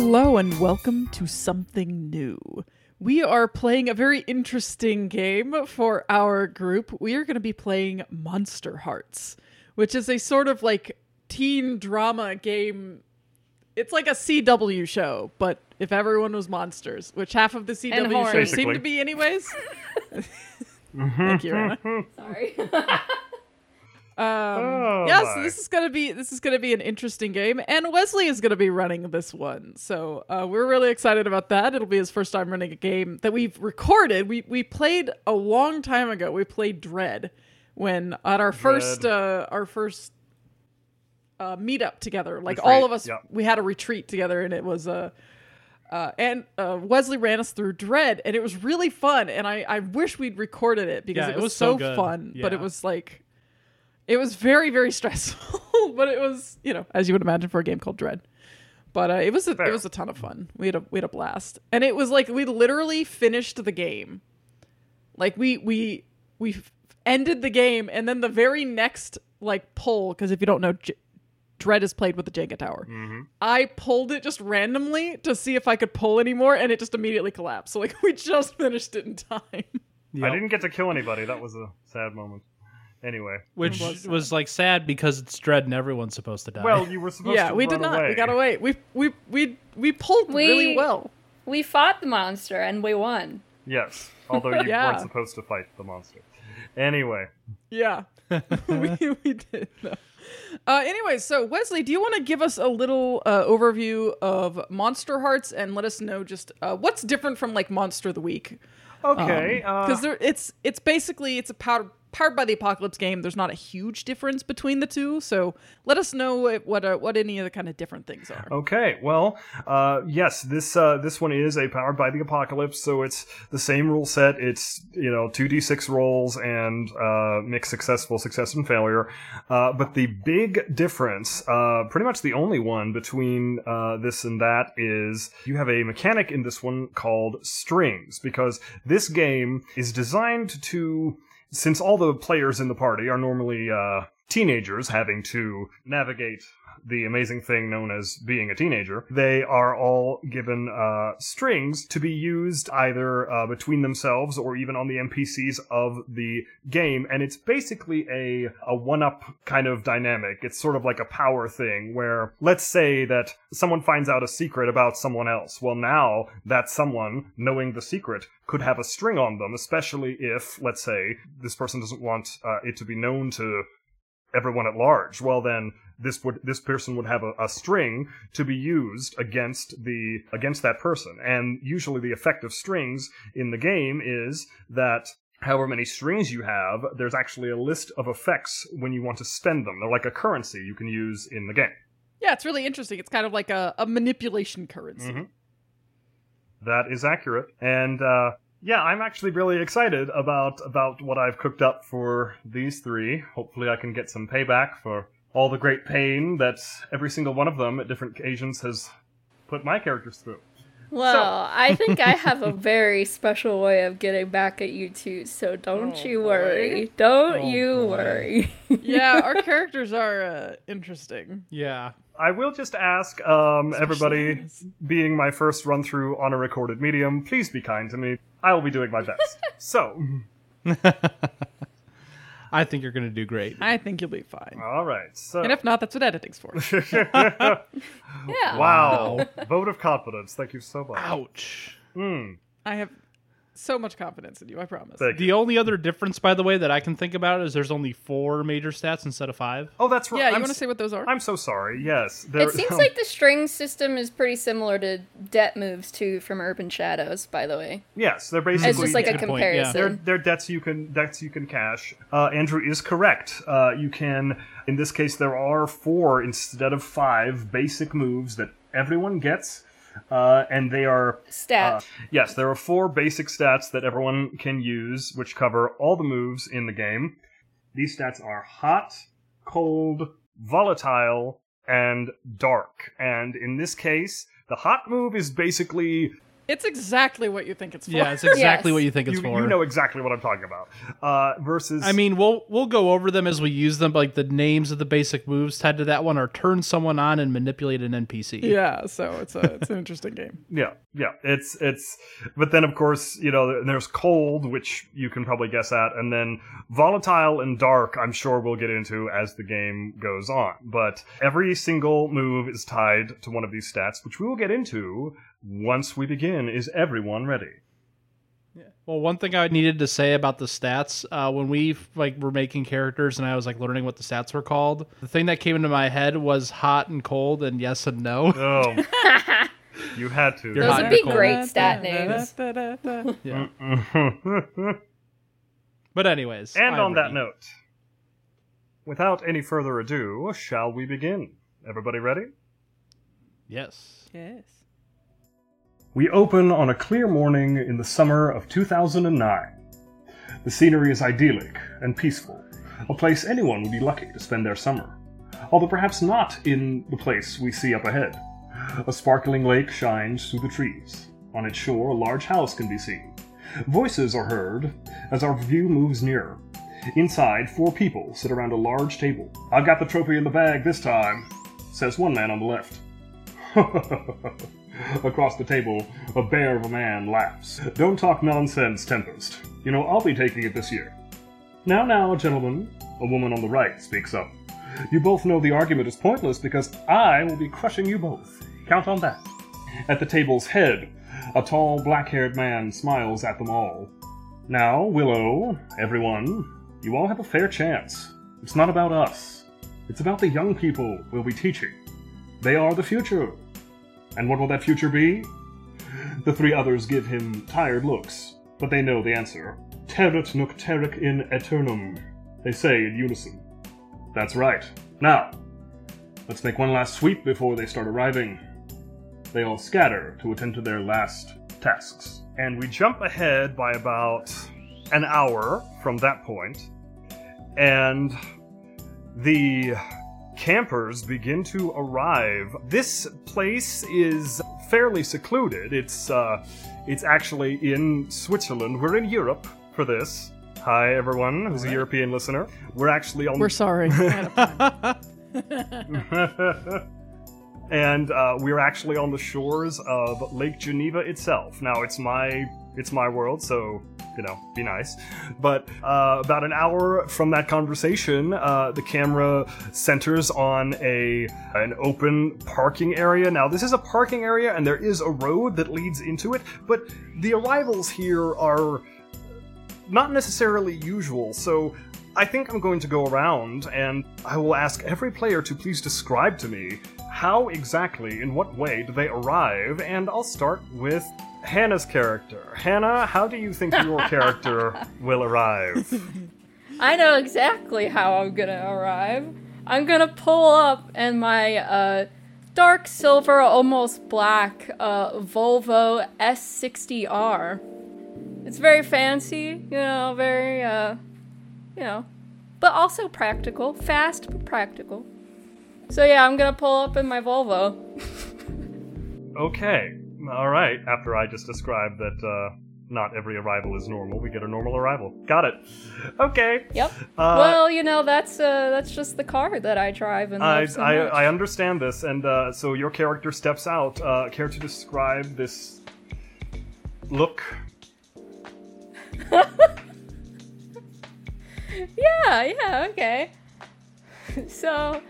Hello and welcome to something new. We are playing a very interesting game for our group. We are going to be playing Monster Hearts, which is a sort of like teen drama game. It's like a CW show, but if everyone was monsters, which half of the CW horns. shows seem to be anyways. Thank you, Rana. Sorry. Um, Oh, yeah, so this is gonna be this is gonna be an interesting game, and Wesley is gonna be running this one. So uh, we're really excited about that. It'll be his first time running a game that we've recorded. We we played a long time ago. We played Dread when at our first uh, our first uh, meetup together. Like all of us, yeah. we had a retreat together, and it was a. Uh, and uh, Wesley ran us through Dread, and it was really fun. And I, I wish we'd recorded it because Yeah, it it was, was so so, fun. But it was like, it was very very stressful. but it was you know as you would imagine for a game called Dread. But uh, it was a, it was a ton of fun. We had a we had a blast, and it was like we literally finished the game. Like we we we ended the game, and then the very next like pull because if you don't know. J- Dread is played with the Jenga tower. Mm-hmm. I pulled it just randomly to see if I could pull anymore, and it just immediately collapsed. So like we just finished it in time. I didn't get to kill anybody. That was a sad moment. Anyway, Which was was, like sad because it's Dread and everyone's supposed to die. well, you were supposed to yeah, to we run did not. away. We got away. We we we we pulled We- really well. we fought the monster and we won. Yes, although you Yeah. weren't supposed to fight the monster. Anyway, Yeah, we we did. Though. Uh, anyway, so Wesley, do you want to give us a little uh, overview of Monster Hearts and let us know just uh, what's different from like Monster of the Week? okay. uh, Because there, it's it's basically it's a powered powered by the apocalypse game. There's not a huge difference between the two, so let us know what what, uh, what any of the kind of different things are. Okay, well, uh, yes, this uh, this one is a powered by the apocalypse, so it's the same rule set. It's you know two d six rolls and uh, mixed successful, success and failure. Uh, but the big difference, uh, pretty much the only one between this and that, is you have a mechanic in this one called strings, because this game is designed to since all the players in the party are normally uh, teenagers having to navigate the amazing thing known as being a teenager, they are all given uh, strings to be used either uh, between themselves or even on the NPCs of the game. And it's basically a, a one up kind of dynamic. It's sort of like a power thing where, let's say that someone finds out a secret about someone else. Well, now that someone, knowing the secret, could have a string on them, especially if, let's say, this person doesn't want uh, it to be known to everyone at large. Well, then this would this person would have a, a string to be used against the against that person. And usually, the effect of strings in the game is that. However many strings you have, there's actually a list of effects when you want to spend them. They're like a currency you can use in the game. Yeah, it's really interesting. It's kind of like a, a manipulation currency. Mhm. That is accurate. And uh, yeah, I'm actually really excited about about what I've cooked up for these three. Hopefully, I can get some payback for all the great pain that every single one of them at different occasions has put my characters through. Well, I think I have a very special way of getting back at you two, so don't Oh, you boy. worry. Don't Oh, you boy. worry. yeah, our characters are uh, interesting. yeah. I will just ask um, everybody, being my first run through on a recorded medium, please be kind to me. I will be doing my best. so, I think you're gonna do great. I think you'll be fine. all right. So, And if not, that's what editing's for. yeah. wow, vote of confidence. Thank you so much. Ouch. Hmm. I have so much confidence in you, I promise. Thank you. The only other difference, by the way, that I can think about is there's only four major stats instead of five. Oh, that's right. Yeah, you I'm want to s- say what those are? I'm so sorry. Yes, there, It seems like the string system is pretty similar to debt moves too from Urban Shadows, by the way. yes, they're basically It's just like a Good point, yeah. comparison. they're, they're debts you can debts you can cash. Uh, Andrew is correct. Uh, you can, in this case, there are four instead of five basic moves that everyone gets, uh, and they are Stat. uh, yes, there are four basic stats that everyone can use, which cover all the moves in the game. These stats are hot, cold, volatile, and dark. And in this case, the hot move is basically It's exactly what you think it's for. Yeah, it's exactly Yes. what you think it's You, for. you know exactly what I'm talking about. Uh, versus, I mean, we'll we'll go over them as we use them. Like the names of the basic moves tied to that one are turn someone on and manipulate an NPC. Yeah, so it's a it's an interesting game. yeah, yeah, it's it's. But then, of course, you know, there's cold, which you can probably guess at, and then volatile and dark. I'm sure we'll get into as the game goes on. But every single move is tied to one of these stats, which we will get into once we begin. Is everyone ready? Yeah. Well, one thing I needed to say about the stats uh, when we like were making characters and I was like learning what the stats were called, the thing that came into my head was hot and cold and yes and no. Oh, you had to. You're Those would be cold. great stat names. Yeah. But anyways, I'm on that note, without any further ado, shall we begin? Everybody ready? yes. Yes. We open on a clear morning in the summer of 2009. The scenery is idyllic and peaceful, a place anyone would be lucky to spend their summer. Although perhaps not in the place we see up ahead. A sparkling lake shines through the trees. On its shore, a large house can be seen. Voices are heard as our view moves nearer. Inside, four people sit around a large table. I've got the trophy in the bag this time, says one man on the left. Across the table, a bear of a man laughs. Don't talk nonsense, Tempest. You know, I'll be taking it this year. Now, now, gentlemen, a woman on the right speaks up. You both know the argument is pointless because I will be crushing you both. Count on that. At the table's head, a tall, black haired man smiles at them all. Now, Willow, everyone, you all have a fair chance. It's not about us, it's about the young people we'll be teaching. They are the future. And what will that future be? The three others give him tired looks, but they know the answer. Terret nocteric in aeternum, they say in unison. That's right. Now, let's make one last sweep before they start arriving. They all scatter to attend to their last tasks. And we jump ahead by about an hour from that point, and the campers begin to arrive. This place is fairly secluded. It's uh, it's actually in Switzerland. We're in Europe for this. Hi, everyone who's a European listener. We're actually on. We're sorry. ahead of time. and uh, we're actually on the shores of Lake Geneva itself. Now it's my it's my world, so you know, be nice. But uh, about an hour from that conversation, uh, the camera centers on a an open parking area. Now this is a parking area, and there is a road that leads into it. But the arrivals here are not necessarily usual, so I think I'm going to go around and I will ask every player to please describe to me how exactly, in what way, do they arrive, and I'll start with Hannah's character. Hannah, how do you think your character will arrive? I know exactly how I'm gonna arrive. I'm gonna pull up in my uh, dark silver, almost black uh, Volvo S60R. It's very fancy, you know, very, uh, you know, but also practical. Fast, but practical. So yeah, I'm gonna pull up in my Volvo. Okay, all right. After I just described that uh, not every arrival is normal, we get a normal arrival. Got it. Okay. Yep. Uh, well, you know, that's uh, that's just the car that I drive and I, so I. I understand this, and uh, so your character steps out. Uh, care to describe this look? Yeah, yeah, okay. So, uh,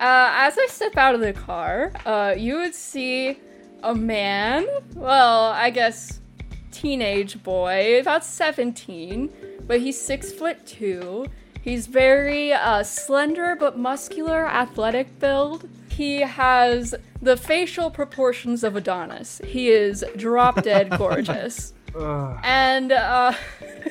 as I step out of the car, uh, you would see a man, well, I guess teenage boy, about 17, but he's six foot two. He's very uh, slender but muscular, athletic build. He has the facial proportions of Adonis. He is drop dead gorgeous and uh,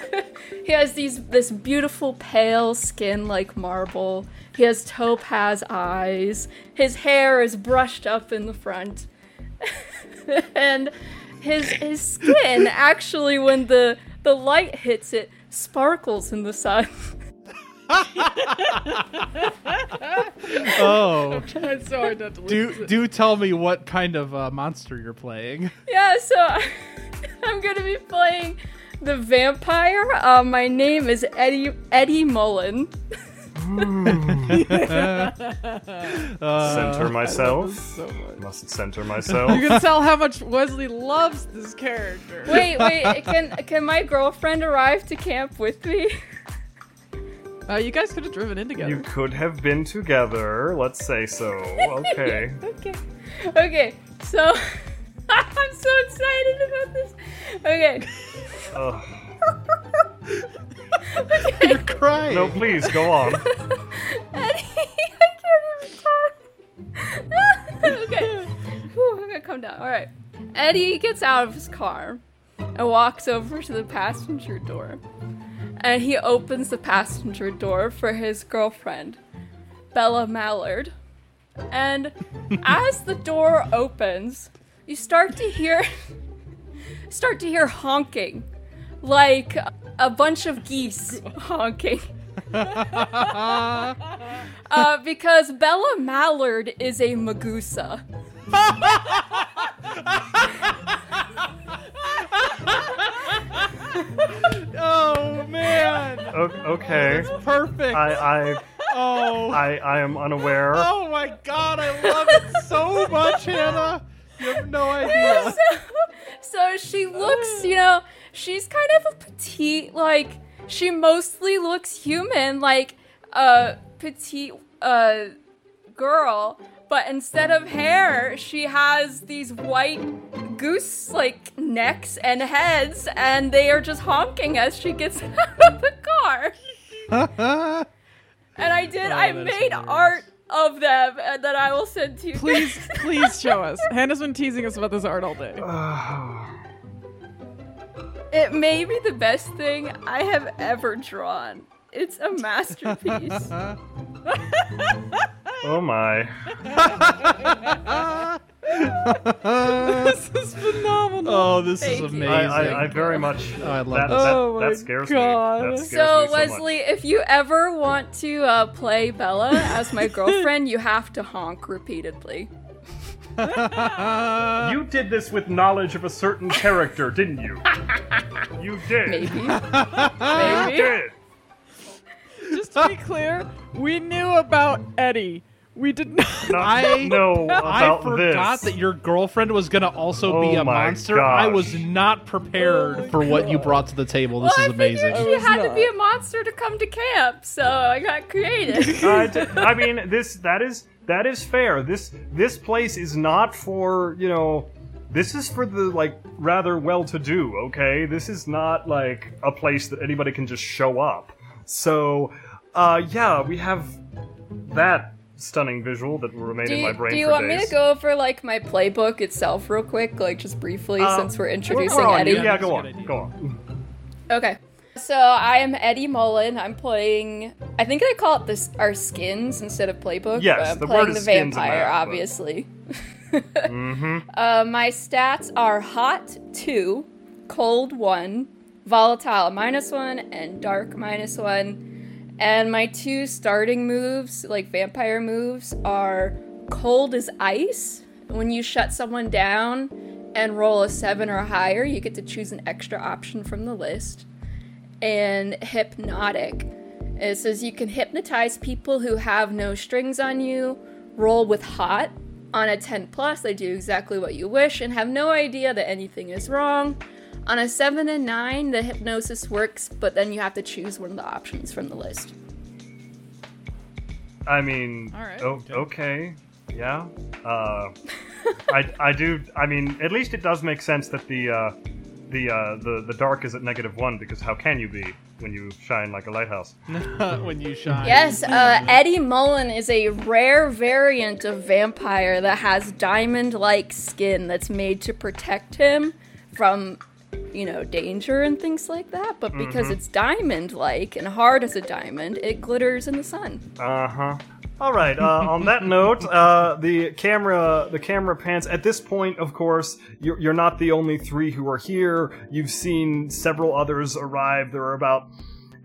he has these this beautiful pale skin like marble. He has topaz eyes. His hair is brushed up in the front, and his his skin actually, when the the light hits it, sparkles in the sun. Oh, It's so hard not to do do tell me what kind of uh, monster you're playing. yeah, so I'm gonna be playing the vampire. Uh, my name is Eddie Eddie Mullen. center myself. So. Must center myself. You can tell how much Wesley loves this character. Wait, wait. Can can my girlfriend arrive to camp with me? Uh, you guys could have driven in together. You could have been together, let's say so. Okay. Okay. Okay. So I'm so excited about this. Okay. Ugh. You're crying. No, please, go on. Eddie, I can't even talk. okay. Whew, I'm gonna come down. All right. Eddie gets out of his car and walks over to the passenger door. And he opens the passenger door for his girlfriend, Bella Mallard. And as the door opens, you start to hear start to hear honking. Like a bunch of geese honking. Uh, because Bella Mallard is a Magusa. Oh man. O- okay. Perfect. I, I, oh. I, I am unaware. Oh my god, I love it so much, Hannah. You have no idea. so, so she looks, you know, she's kind of a petite, like, she mostly looks human, like a petite uh, girl, but instead of hair, she has these white goose like necks and heads, and they are just honking as she gets out of the car. And I did, I made hilarious. art of them and that I will send to you. Please, please show us. Hannah's been teasing us about this art all day. It may be the best thing I have ever drawn. It's a masterpiece. Oh my. this is phenomenal. oh, this Thank is amazing. I, I, I very much. Oh, I love that, this. that, Oh my that scares God. me. That scares so, me so Wesley, much. if you ever want to uh, play Bella as my girlfriend, you have to honk repeatedly. You did this with knowledge of a certain character, didn't you? you did. Maybe. You did. Just to be clear, we knew about Eddie. We did not. Not I- know I about forgot this. that your girlfriend was gonna also be Oh a my monster. I was not prepared Oh my for what you brought to the table. This well, is I figured amazing. she was had to be a monster to come to camp, so I got creative. I, d- I mean, this that is that is fair. This this place is not for you know. This is for the like rather well-to-do. Okay, this is not like a place that anybody can just show up. So, uh, yeah, we have that stunning visual that will remain do in my brain do you for want days. me to go over like my playbook itself real quick, like just briefly, Uh, since we're introducing go on, Eddie? Yeah, go on. Go on. Okay. So I am Eddie Mullen. I'm playing. I think they call it this our skins instead of playbook. Yes, I'm the playing word the vampire, that, obviously. Mm-hmm. Uh, my stats are hot two, cold one, volatile minus one, and dark minus one. And my two starting moves, like vampire moves, are cold as ice. When you shut someone down and roll a seven or higher, you get to choose an extra option from the list. And hypnotic. It says you can hypnotize people who have no strings on you, roll with hot. On a 10 plus, they do exactly what you wish and have no idea that anything is wrong. On a 7 and 9, the hypnosis works, but then you have to choose one of the options from the list. I mean, All right. o- okay, yeah. Uh, I, I do. I mean, at least it does make sense that the uh, the uh, the the dark is at negative one because how can you be when you shine like a lighthouse? when you shine. Yes, uh, Eddie Mullen is a rare variant of vampire that has diamond like skin that's made to protect him from, you know, danger and things like that. But because it's diamond like and hard as a diamond, it glitters in the sun. Uh huh. All right. Uh, on that note, uh, the camera the camera pans. At this point, of course, you're, you're not the only three who are here. You've seen several others arrive. There are about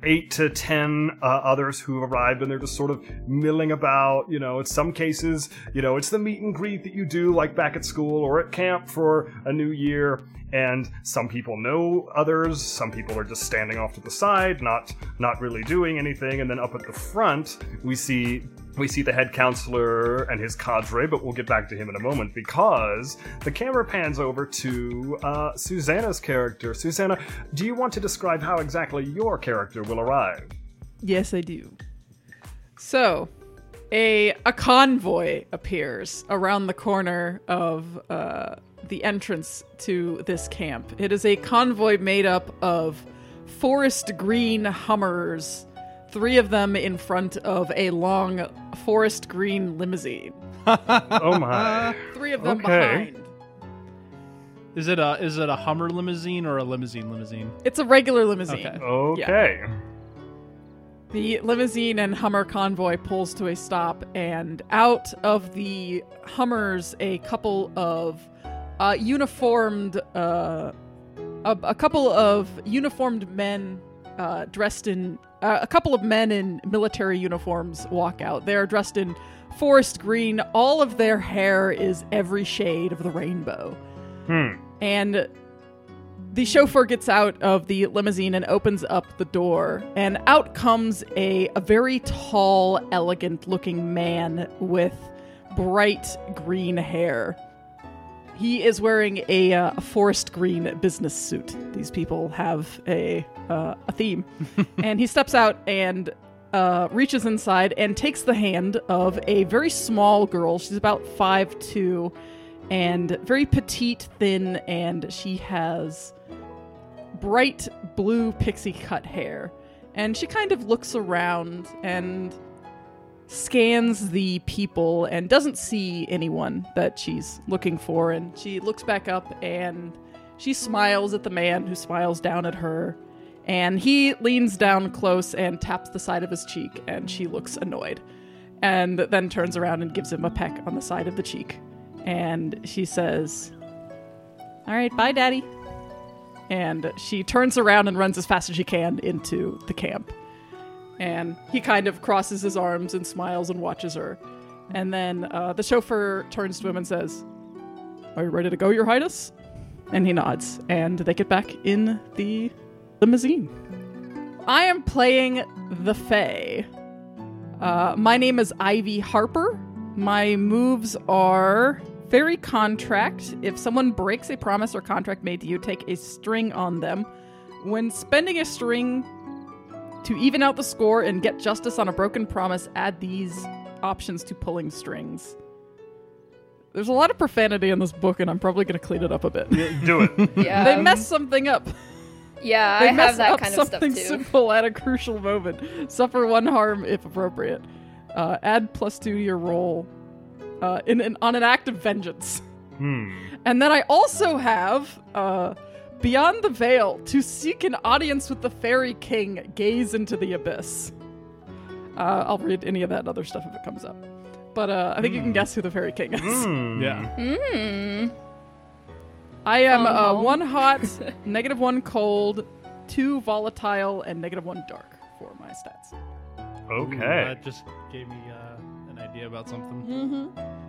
eight to ten uh, others who arrived and they're just sort of milling about you know in some cases you know it's the meet and greet that you do like back at school or at camp for a new year. And some people know others. Some people are just standing off to the side not not really doing anything. And then up at the front we see we see the head counselor and his cadre, but we'll get back to him in a moment because the camera pans over to uh, Susanna's character. Susanna, do you want to describe how exactly your character will arrive? Yes, I do. So, a a convoy appears around the corner of uh, the entrance to this camp. It is a convoy made up of forest green Hummers, three of them in front of a long forest green limousine. Oh my. Three of them Okay. behind. Is it a is it a Hummer limousine or a limousine limousine? It's a regular limousine. Okay. Okay. The limousine and Hummer convoy pulls to a stop, and out of the Hummers, a couple of uh, uniformed, uh, a, a couple of uniformed men uh, dressed in, uh, a couple of men in military uniforms walk out. They're dressed in forest green. All of their hair is every shade of the rainbow. Hmm. And the chauffeur gets out of the limousine and opens up the door, and out comes a, a very tall, elegant looking man with bright green hair. He is wearing a, uh, forest green business suit. These people have a, uh, a theme. and he steps out and uh, reaches inside and takes the hand of a very small girl. She's about five two and very petite, thin, and she has bright blue pixie cut hair. And she kind of looks around and scans the people and doesn't see anyone that she's looking for. And she looks back up and she smiles at the man who smiles down at her. And he leans down close and taps the side of his cheek, and she looks annoyed. And then turns around and gives him a peck on the side of the cheek. And she says, All right, bye, Daddy. And she turns around and runs as fast as she can into the camp. And he kind of crosses his arms and smiles and watches her. And then uh, the chauffeur turns to him and says, Are you ready to go, Your Highness? And he nods, and they get back in the limousine. I am playing the Fae. Uh, my name is Ivy Harper. My moves are Fairy Contract. If someone breaks a promise or contract made to you, take a string on them. When spending a string to even out the score and get justice on a broken promise, add these options to pulling strings. There's a lot of profanity in this book, and I'm probably going to clean it up a bit. Do it. Yeah. they mess something up. Yeah, They I mess have that up kind of stuff something simple at a crucial moment. Suffer one harm if appropriate. Uh, add plus two to your roll uh, in, in on an act of vengeance. Hmm. And then I also have uh, Beyond the Veil to seek an audience with the Fairy King, gaze into the abyss. Uh, I'll read any of that other stuff if it comes up. But uh, I think you can guess who the Fairy King is. Hmm. Yeah. Hmm. I am Phone uh, one hot, negative one cold, two volatile, and negative one dark for my stats. Ooh, Okay. that just gave me uh, an idea about something. Mm-hmm.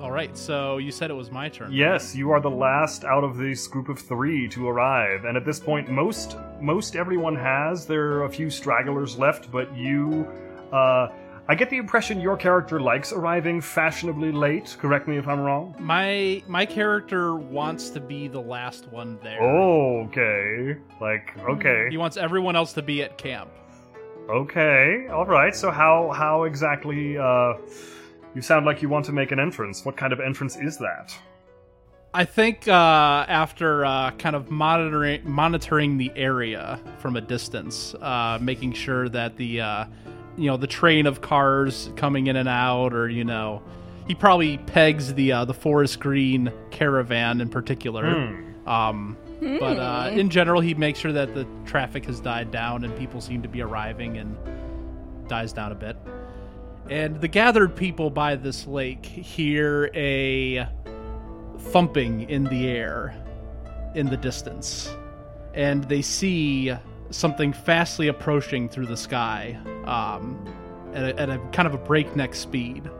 All right, so you said it was my turn. Yes, you are the last out of this group of three to arrive, and at this point, most most everyone has. There are a few stragglers left, but you, uh, I get the impression your character likes arriving fashionably late. Correct me if I'm wrong. My my character wants to be the last one there. Oh, Okay, like okay, He wants everyone else to be at camp. okay, all right. So how how exactly? Uh, you sound like you want to make an entrance. What kind of entrance is that? I think uh, after uh, kind of monitoring monitoring the area from a distance, uh, making sure that the uh, you know the train of cars coming in and out, or you know, he probably pegs the uh, the forest green caravan in particular. Hmm. Um, but uh, in general, he makes sure that the traffic has died down and people seem to be arriving and dies down a bit. And the gathered people by this lake hear a thumping in the air in the distance. And they see something fastly approaching through the sky um, at, a, at a kind of a breakneck speed.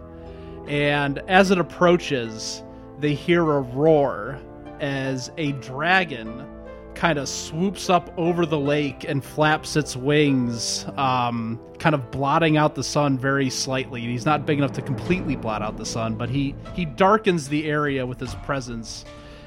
And as it approaches, they hear a roar as a dragon kind of swoops up over the lake and flaps its wings, um, kind of blotting out the sun very slightly. He's not big enough to completely blot out the sun, but he he darkens the area with his presence,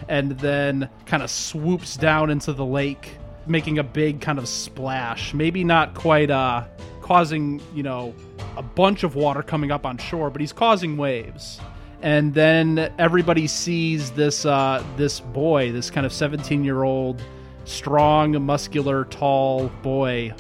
and then kind of swoops down into the lake, making a big kind of splash. Maybe not quite uh, causing you know a bunch of water coming up on shore, but he's causing waves and then everybody sees this uh, this boy, this kind of 17 year old, strong, muscular, tall boy,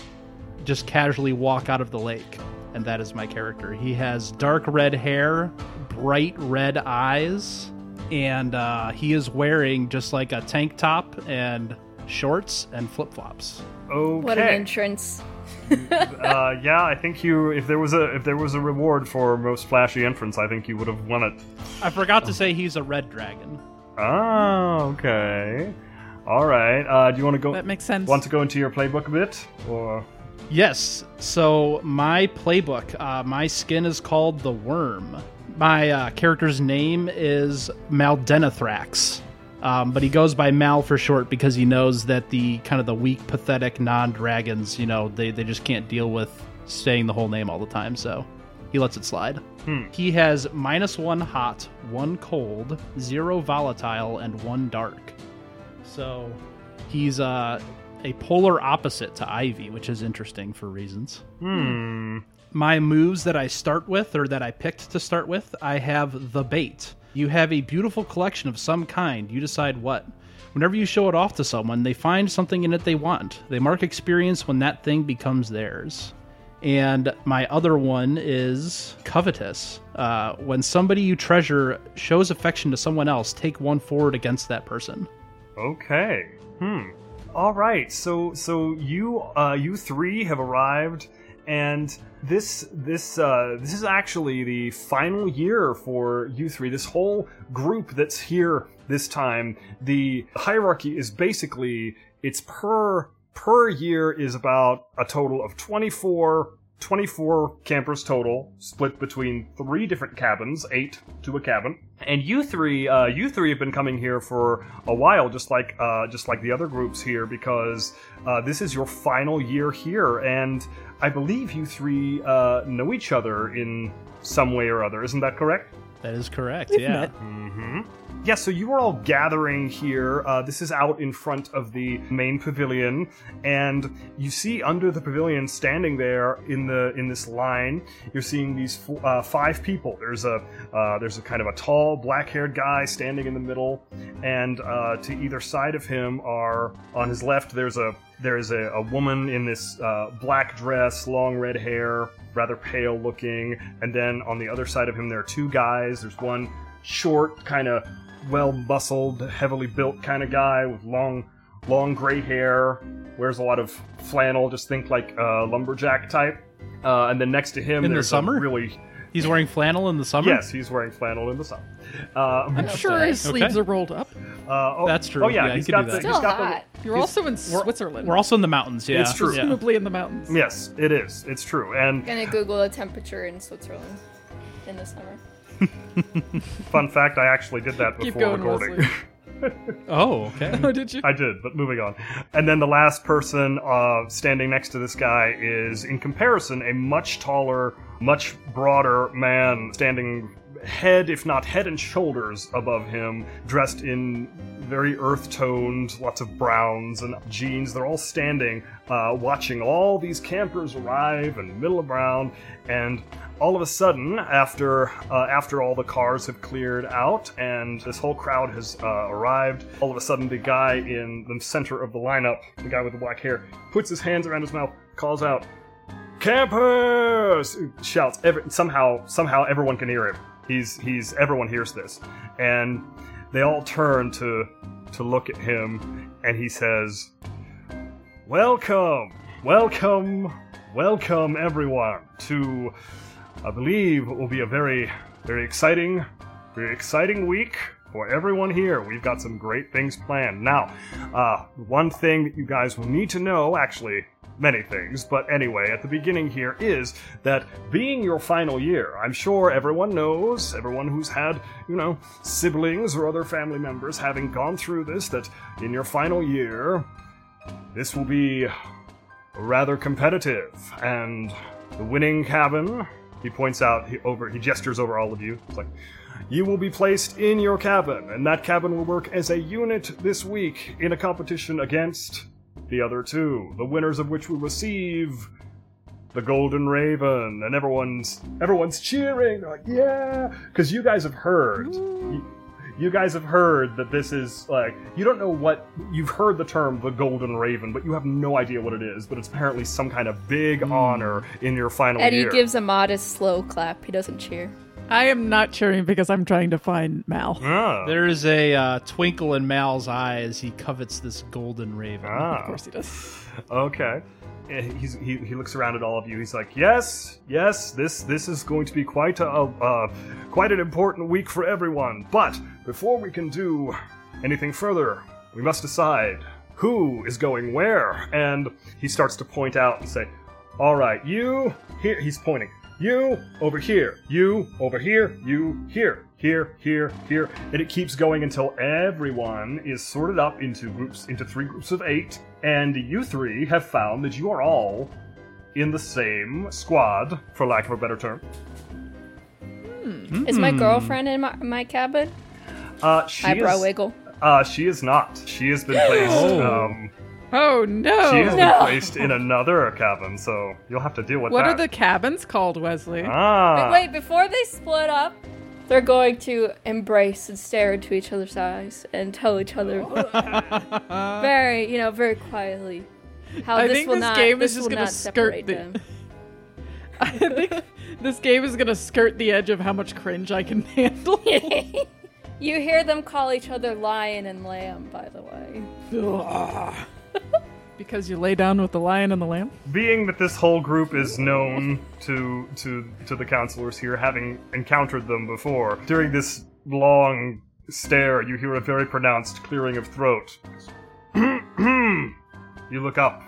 just casually walk out of the lake, and that is my character. He has dark red hair, bright red eyes, and uh, he is wearing just like a tank top and shorts and flip flops. Okay. What an entrance. Uh, yeah, I think you. If there was a if there was a reward for most flashy entrance, I think you would have won it. I forgot to say he's a red dragon. Oh, okay. All right. Uh, do you want to go? That makes sense. Want to go into your playbook a bit, or Yes. So my playbook, uh, my skin is called the Worm. My uh, character's name is Maldenithrax, um, but he goes by Mal for short because he knows that the kind of the weak, pathetic non-dragons, you know, they they just can't deal with saying the whole name all the time, so he lets it slide. He has minus one hot, one cold, zero volatile, and one dark. So he's uh, a polar opposite to Ivy, which is interesting for reasons. hmm. My moves that I start with, or that I picked to start with, I have the bait. You have a beautiful collection of some kind. You decide what. Whenever you show it off to someone, they find something in it they want. They mark experience when that thing becomes theirs. And my other one is covetous. Uh, when somebody you treasure shows affection to someone else, take one forward against that person. Okay. Hmm. All right. So so you uh you three have arrived and this this uh this is actually the final year for you three. This whole group that's here this time, the hierarchy is basically it's per per year is about a total of 24 24 campers total, split between three different cabins, eight to a cabin. And you three, uh, you three have been coming here for a while, just like uh, just like the other groups here, because uh, this is your final year here, and I believe you three uh, know each other in some way or other. Isn't that correct? That is correct. We've yeah. met. Mm-hmm. Yeah, so you are all gathering here. Uh, this is out in front of the main pavilion, and you see under the pavilion, standing there in the in this line, you're seeing these fo- uh, five people. There's a uh, there's a kind of a tall, black-haired guy standing in the middle, and uh, to either side of him are on his left. There's a there's a, a woman in this uh, black dress, long red hair, rather pale looking, and then on the other side of him there are two guys. There's one short, kind of well muscled, heavily built kind of guy with long, long gray hair, wears a lot of flannel. Just think like uh, lumberjack type. Uh, and then next to him, In the there's a summer? really He's wearing flannel in the summer. yes, he's wearing flannel in the summer. Uh, I'm sure his Okay. sleeves are rolled up. Uh, oh, That's true. Oh yeah, Yeah, he's he could got do the, that. he's Still got the- hot. You're also in Switzerland. We're also in the mountains. Yeah, It's true. Yeah. presumably in the mountains. Yes, it is. It's true. And Gonna Google the temperature in Switzerland in the summer. fun fact, I actually did that Keep before going, recording. Wesley. Oh, okay. Oh, did you? I did, but moving on. And then the last person uh, standing next to this guy is, in comparison, a much taller, much broader man standing head, if not head and shoulders above him, dressed in very earth toned, lots of browns and jeans. They're all standing, uh, watching all these campers arrive and middle of ground, and all of a sudden, after uh, after all the cars have cleared out and this whole crowd has uh, arrived, all of a sudden the guy in the center of the lineup, the guy with the black hair, puts his hands around his mouth, calls out, "Campers!" shouts. Every, somehow, somehow, everyone can hear him. He's he's everyone hears this, and they all turn to to look at him, and he says, "Welcome, welcome, welcome, everyone to." I believe will be a very, very exciting, very exciting week for everyone here. We've got some great things planned. Now, uh, one thing that you guys will need to know, actually, many things, but anyway, at the beginning here is that being your final year, I'm sure everyone knows, everyone who's had, you know, siblings or other family members having gone through this, that in your final year, this will be rather competitive, and the winning cabin, he points out he over he gestures over all of you. It's like you will be placed in your cabin, and that cabin will work as a unit this week in a competition against the other two, the winners of which will receive the Golden Raven, and everyone's everyone's cheering. They're like, yeah, because you guys have heard. You, you guys have heard that this is like you don't know what you've heard the term the Golden Raven, but you have no idea what it is. But it's apparently some kind of big hmm. honor in your final Eddie year. gives a modest slow clap. He doesn't cheer. I am not cheering because I'm trying to find Mal. Ah, There is a uh, twinkle in Mal's eye as he covets this golden raven. ah. Of course he does. Okay. He's, he, he looks around at all of you. He's like, "Yes, yes, this this is going to be quite a uh, quite an important week for everyone. But before we can do anything further, we must decide who is going where." And he starts to point out and say, "All right, you here." He's pointing. You over here. You over here. You here. Here, here, here, and it keeps going until everyone is sorted up into groups, into three groups of eight, and you three have found that you are all in the same squad, for lack of a better term. Is my girlfriend in my, my cabin? Uh, she Eyebrow is, wiggle. uh, she is not. She has been placed. Oh. Um, Oh no! she has No. been placed in another cabin, so you'll have to deal with what that. are the cabins called, Wesley? ah? Wait, before they split up, they're going to embrace and stare into each other's eyes and tell each other very, you know, very quietly how I this think will this not game is this just will gonna not skirt separate the- them. I think this game is gonna skirt the edge of how much cringe I can handle. you hear them call each other lion and lamb, by the way. Ugh. because you lay down with the lion and the lamb. being that this whole group is known to to to the counselors here, having encountered them before, during this long stare, you hear a very pronounced clearing of throat. you look up,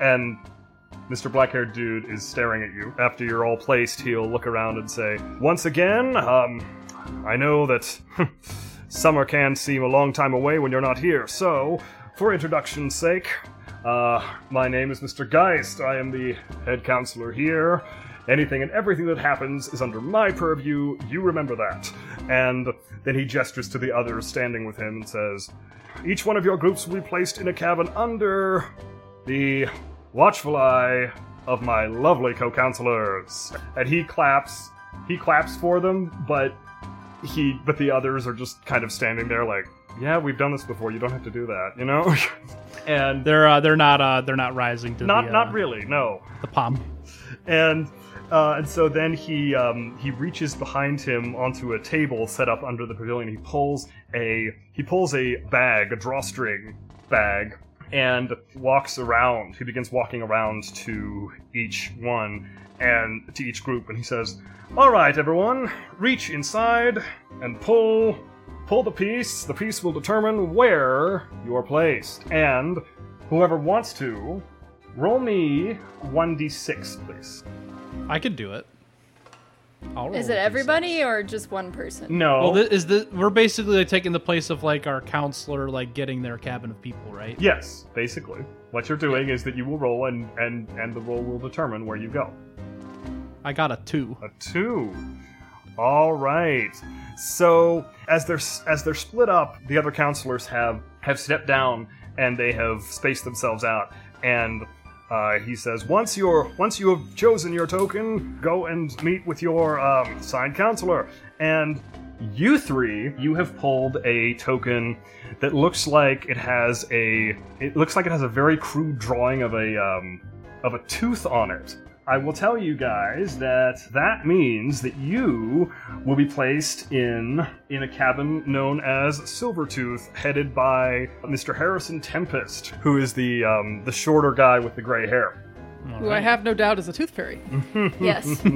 and Mr. Black-haired dude is staring at you. After you're all placed, he'll look around and say, "Once again, um, I know that summer can seem a long time away when you're not here. So, for introduction's sake, uh, my name is Mr. Geist. I am the head counselor here. Anything and everything that happens is under my purview. You remember that. And then he gestures to the others standing with him and says, Each one of your groups will be placed in a cabin under the watchful eye of my lovely co-counselors. And he claps. He claps for them, but he but the others are just kind of standing there like, yeah, we've done this before. You don't have to do that, you know? and They're uh, they're not uh, they're not rising to not the, uh, not really, no. the palm. And uh, and so then he um, he reaches behind him onto a table set up under the pavilion. He pulls a he pulls a bag, a drawstring bag, and walks around. He begins walking around to each one and to each group, and he says, "All right, everyone, reach inside and pull." Pull the piece. The piece will determine where you are placed. And whoever wants to, roll me 1d6, please. I could do it. I'll roll Is a it D6. everybody or just one person? No. Well, this, is the we're basically like, taking the place of like our counselor, like getting their cabin of people, right? yes, basically. What you're doing is that you will roll and, and, and the roll will determine where you go. I got a two. A two. All right. So as they're as they're split up, the other counselors have have stepped down and they have spaced themselves out. And uh, he says, once you're once you have chosen your token, go and meet with your um, signed counselor. And you three, you have pulled a token that looks like it has a it looks like it has a very crude drawing of a um, of a tooth on it. I will tell you guys that that means that you will be placed in in a cabin known as Silvertooth, headed by Mr. Harrison Tempest, who is the um, the shorter guy with the gray hair. Who I have no doubt is a tooth fairy. Yes.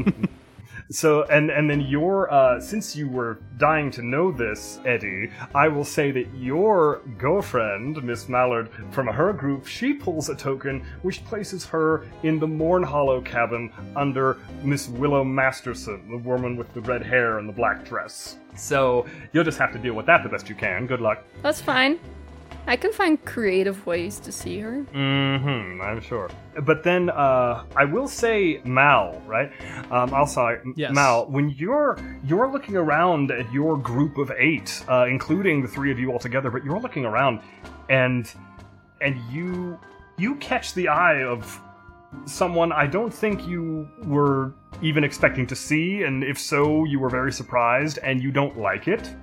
So and and then your uh, since you were dying to know this, Eddie, I will say that your girlfriend, Miss Mallard, from her group, she pulls a token which places her in the Morn Hollow cabin under Miss Willow Masterson, the woman with the red hair and the black dress. So you'll just have to deal with that the best you can. Good luck. That's fine. I can find creative ways to see her. Mm-hmm, I'm sure. But then uh, I will say Mal, right? Um, I'll say Yes. Mal. When you're you're looking around at your group of eight, uh, including the three of you all together, but you're looking around, and and you you catch the eye of someone I don't think you were even expecting to see, and if so, you were very surprised, and you don't like it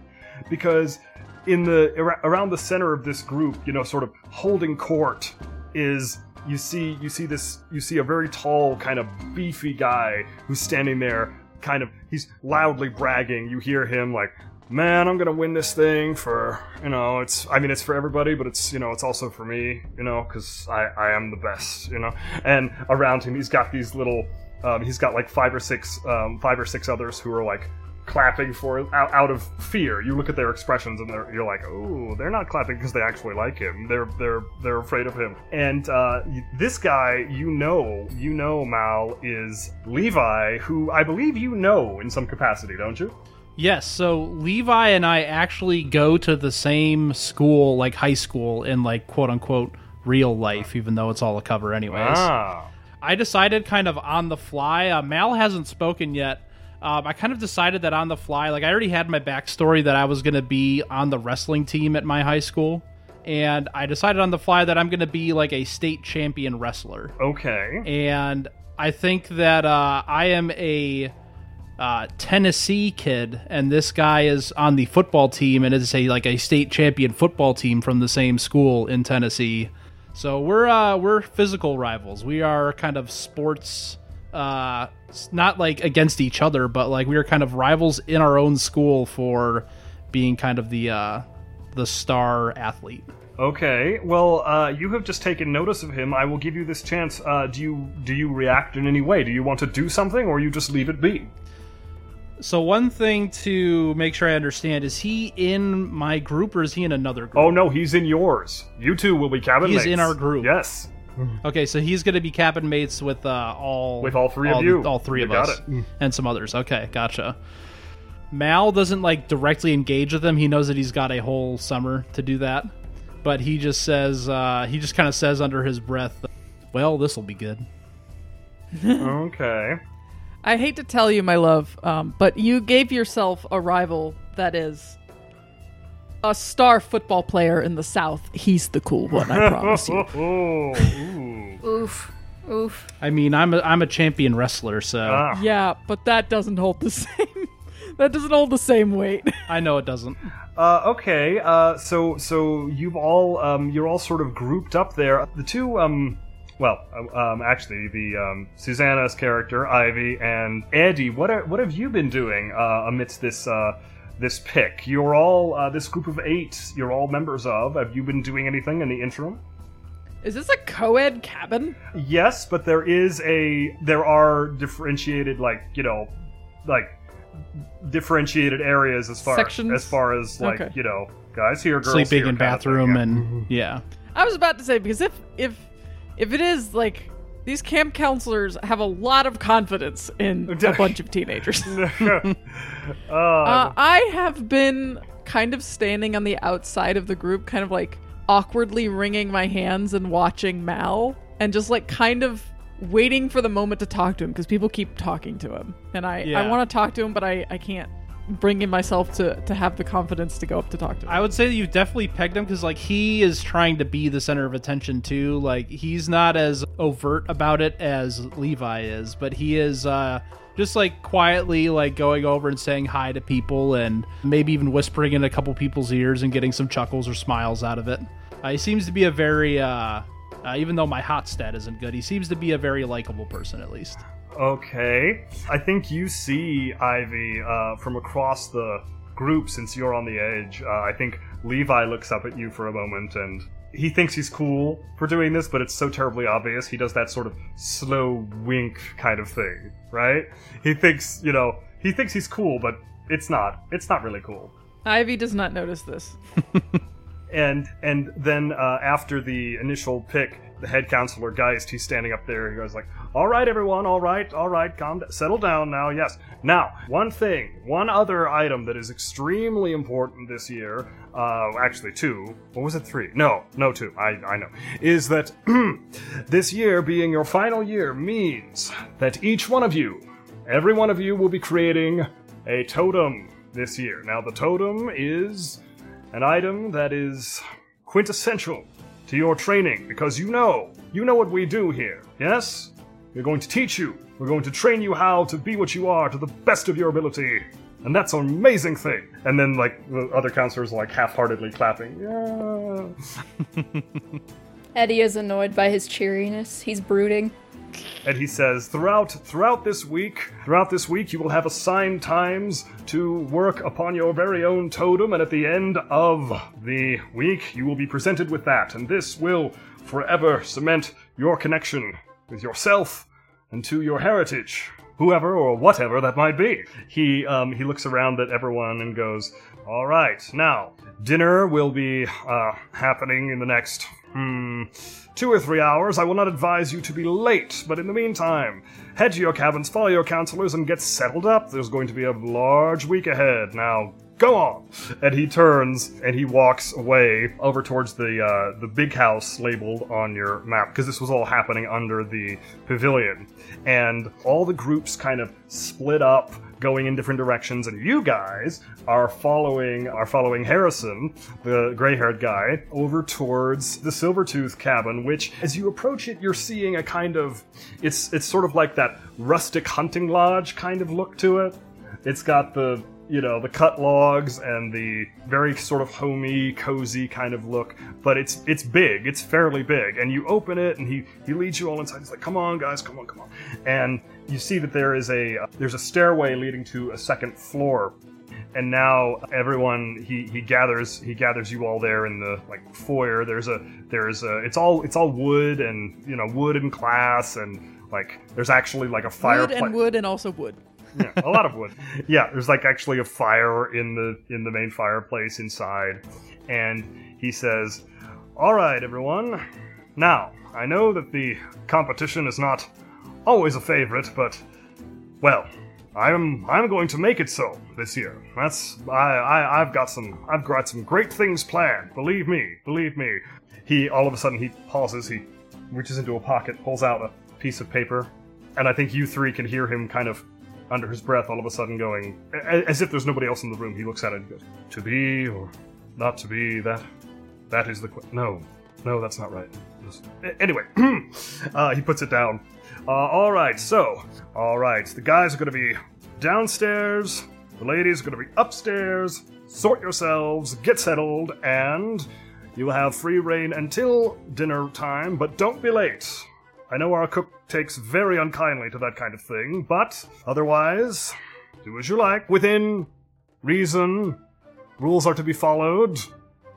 because in the around the center of this group, you know, sort of holding court is you see you see this you see a very tall kind of beefy guy who's standing there kind of he's loudly bragging. You hear him like man i'm gonna win this thing for you know it's i mean it's for everybody but it's you know it's also for me you know because i i am the best you know? And around him he's got these little um, he's got like five or six um, five or six others who are like clapping for out, out of fear. You look at their expressions and they're, you're like, oh, they're not clapping because they actually like him. They're they're they're afraid of him. And uh, this guy, you know, you know, Mal is Levi, who I believe you know in some capacity, don't you? Yes, so Levi and I actually go to the same school, like high school, in like quote unquote real life, even though it's all a cover, anyways. Ah, I decided kind of on the fly. Uh, Mal hasn't spoken yet. Um, I kind of decided that on the fly, like I already had my backstory that I was going to be on the wrestling team at my high school, and I decided on the fly that I'm going to be like a state champion wrestler. okay. And I think that uh, I am a uh, Tennessee kid, and this guy is on the football team, and is a like a state champion football team from the same school in Tennessee. So we're uh, we're physical rivals. We are kind of sports, uh, not like against each other, but like we are kind of rivals in our own school for being kind of the uh, the star athlete. Okay. Well, uh, you have just taken notice of him. I will give you this chance. Uh, do you do you react in any way? Do you want to do something, or you just leave it be? So one thing to make sure I understand is he in my group or is he in another group? Oh no, he's in yours. You two will be cabin He's mates. in our group. Yes. Okay, so he's going to be cabin mates with uh, all With all three of you. all three You of got us, it. and some others. Okay, gotcha. Mal doesn't like directly engage with him. He knows that he's got a whole summer to do that, but he just says uh, he just kind of says under his breath, "Well, this will be good." Okay. I hate to tell you, my love, um, but you gave yourself a rival that is a star football player in the South. He's the cool one, I promise you. Oh, ooh. Oof. Oof. I mean, I'm a, I'm a champion wrestler, so Ah. Yeah, but that doesn't hold the same. that doesn't hold the same weight. I know it doesn't. Uh, okay. Uh, so so you've all um, you're all sort of grouped up there. The two um, well, uh, um, actually, the um, Susanna's character Ivy and Eddie. What are, what have you been doing uh, amidst this uh, this pick? You're all uh, this group of eight. You're all members of. Have you been doing anything in the interim? Is this a co-ed cabin? Yes, but there is a there are differentiated like you know like differentiated areas as far Sections? as far as like Okay. you know guys here girls Sleeping here in kind thing, bathroom yeah. and yeah. I was about to say because if if if it is like these camp counselors have a lot of confidence in a bunch of teenagers. uh, Uh, I have been kind of standing on the outside of the group, kind of like awkwardly wringing my hands and watching Mal, and just like kind of waiting for the moment to talk to him because people keep talking to him, and I I want to talk to him, but I I can't bring in myself to to have the confidence to go up to talk to him. I would say that you definitely pegged him because like he is trying to be the center of attention too. Like he's not as overt about it as Levi is, but he is uh just like quietly like going over and saying hi to people and maybe even whispering in a couple people's ears and getting some chuckles or smiles out of it. Uh, he seems to be a very uh, uh even though my hot stat isn't good, he seems to be a very likable person at least. Okay i think you see ivy uh, from across the group since you're on the edge uh, i think levi looks up at you for a moment and he thinks he's cool for doing this, but it's so terribly obvious. He does that sort of slow wink kind of thing, right? He thinks, you know, he thinks he's cool, but it's not. It's not really cool. Ivy does not notice this. and and then uh, after the initial pick, the head counselor Geist, he's standing up there. He goes like, "All right, everyone, all right, all right, calm, down, settle down now. Yes, now one thing, one other item that is extremely important this year. Uh, actually, two. What was it? Three? No, no, two. I I know. Is that this year being your final year means that each one of you, every one of you, will be creating a totem this year. Now, the totem is an item that is quintessential to your training because you know, you know what we do here, yes? We're going to teach you, we're going to train you how to be what you are to the best of your ability. And that's an amazing thing. And then, like, the other counselors, like, half heartedly clapping. Yeah. Eddie is annoyed by his cheeriness. He's brooding. And he says throughout throughout this week throughout this week you will have assigned times to work upon your very own totem. And at the end of the week you will be presented with that. And this will forever cement your connection with yourself and to your heritage whoever or whatever that might be. He um, he looks around at everyone and goes all right now dinner will be uh, happening in the next hmm two or three hours. I will not advise you to be late, but in the meantime, head to your cabins, follow your counselors, and get settled up. There's going to be a large week ahead. Now, go on. And he turns and he walks away over towards the uh, the big house labeled on your map because this was all happening under the pavilion, and all the groups kind of split up going in different directions, and you guys are following are following Harrison, the gray-haired guy, over towards the Silvertooth cabin. Which, as you approach it, you're seeing a kind of it's it's sort of like that rustic hunting lodge kind of look to it. It's got the you know the cut logs and the very sort of homey cozy kind of look but it's it's big it's fairly big and you open it and he he leads you all inside he's like come on guys come on come on and you see that there is a uh, there's a stairway leading to a second floor and now everyone he he gathers he gathers you all there in the like foyer there's a there's a it's all it's all wood and you know wood and glass and like there's actually like a Wood and wood and also wood. yeah, a lot of wood. Yeah, there's like actually a fire in the in the main fireplace inside, and he says, "All right, everyone. Now I know that the competition is not always a favorite, but well, I'm I'm going to make it so this year. That's I, I I've got some I've got some great things planned. Believe me, believe me." He all of a sudden he pauses. He reaches into a pocket, pulls out a piece of paper, and I think you three can hear him kind of under his breath, all of a sudden going, as if there's nobody else in the room. He looks at it and goes, "To be or not to be? That that is the que- no, no, that's not right." Anyway, uh, he puts it down. Uh, all right, so all right, the guys are going to be downstairs. The ladies are going to be upstairs. Sort yourselves, get settled, and you will have free rein until dinner time. But don't be late. I know our cook takes very unkindly to that kind of thing, but otherwise, do as you like within reason. Rules are to be followed,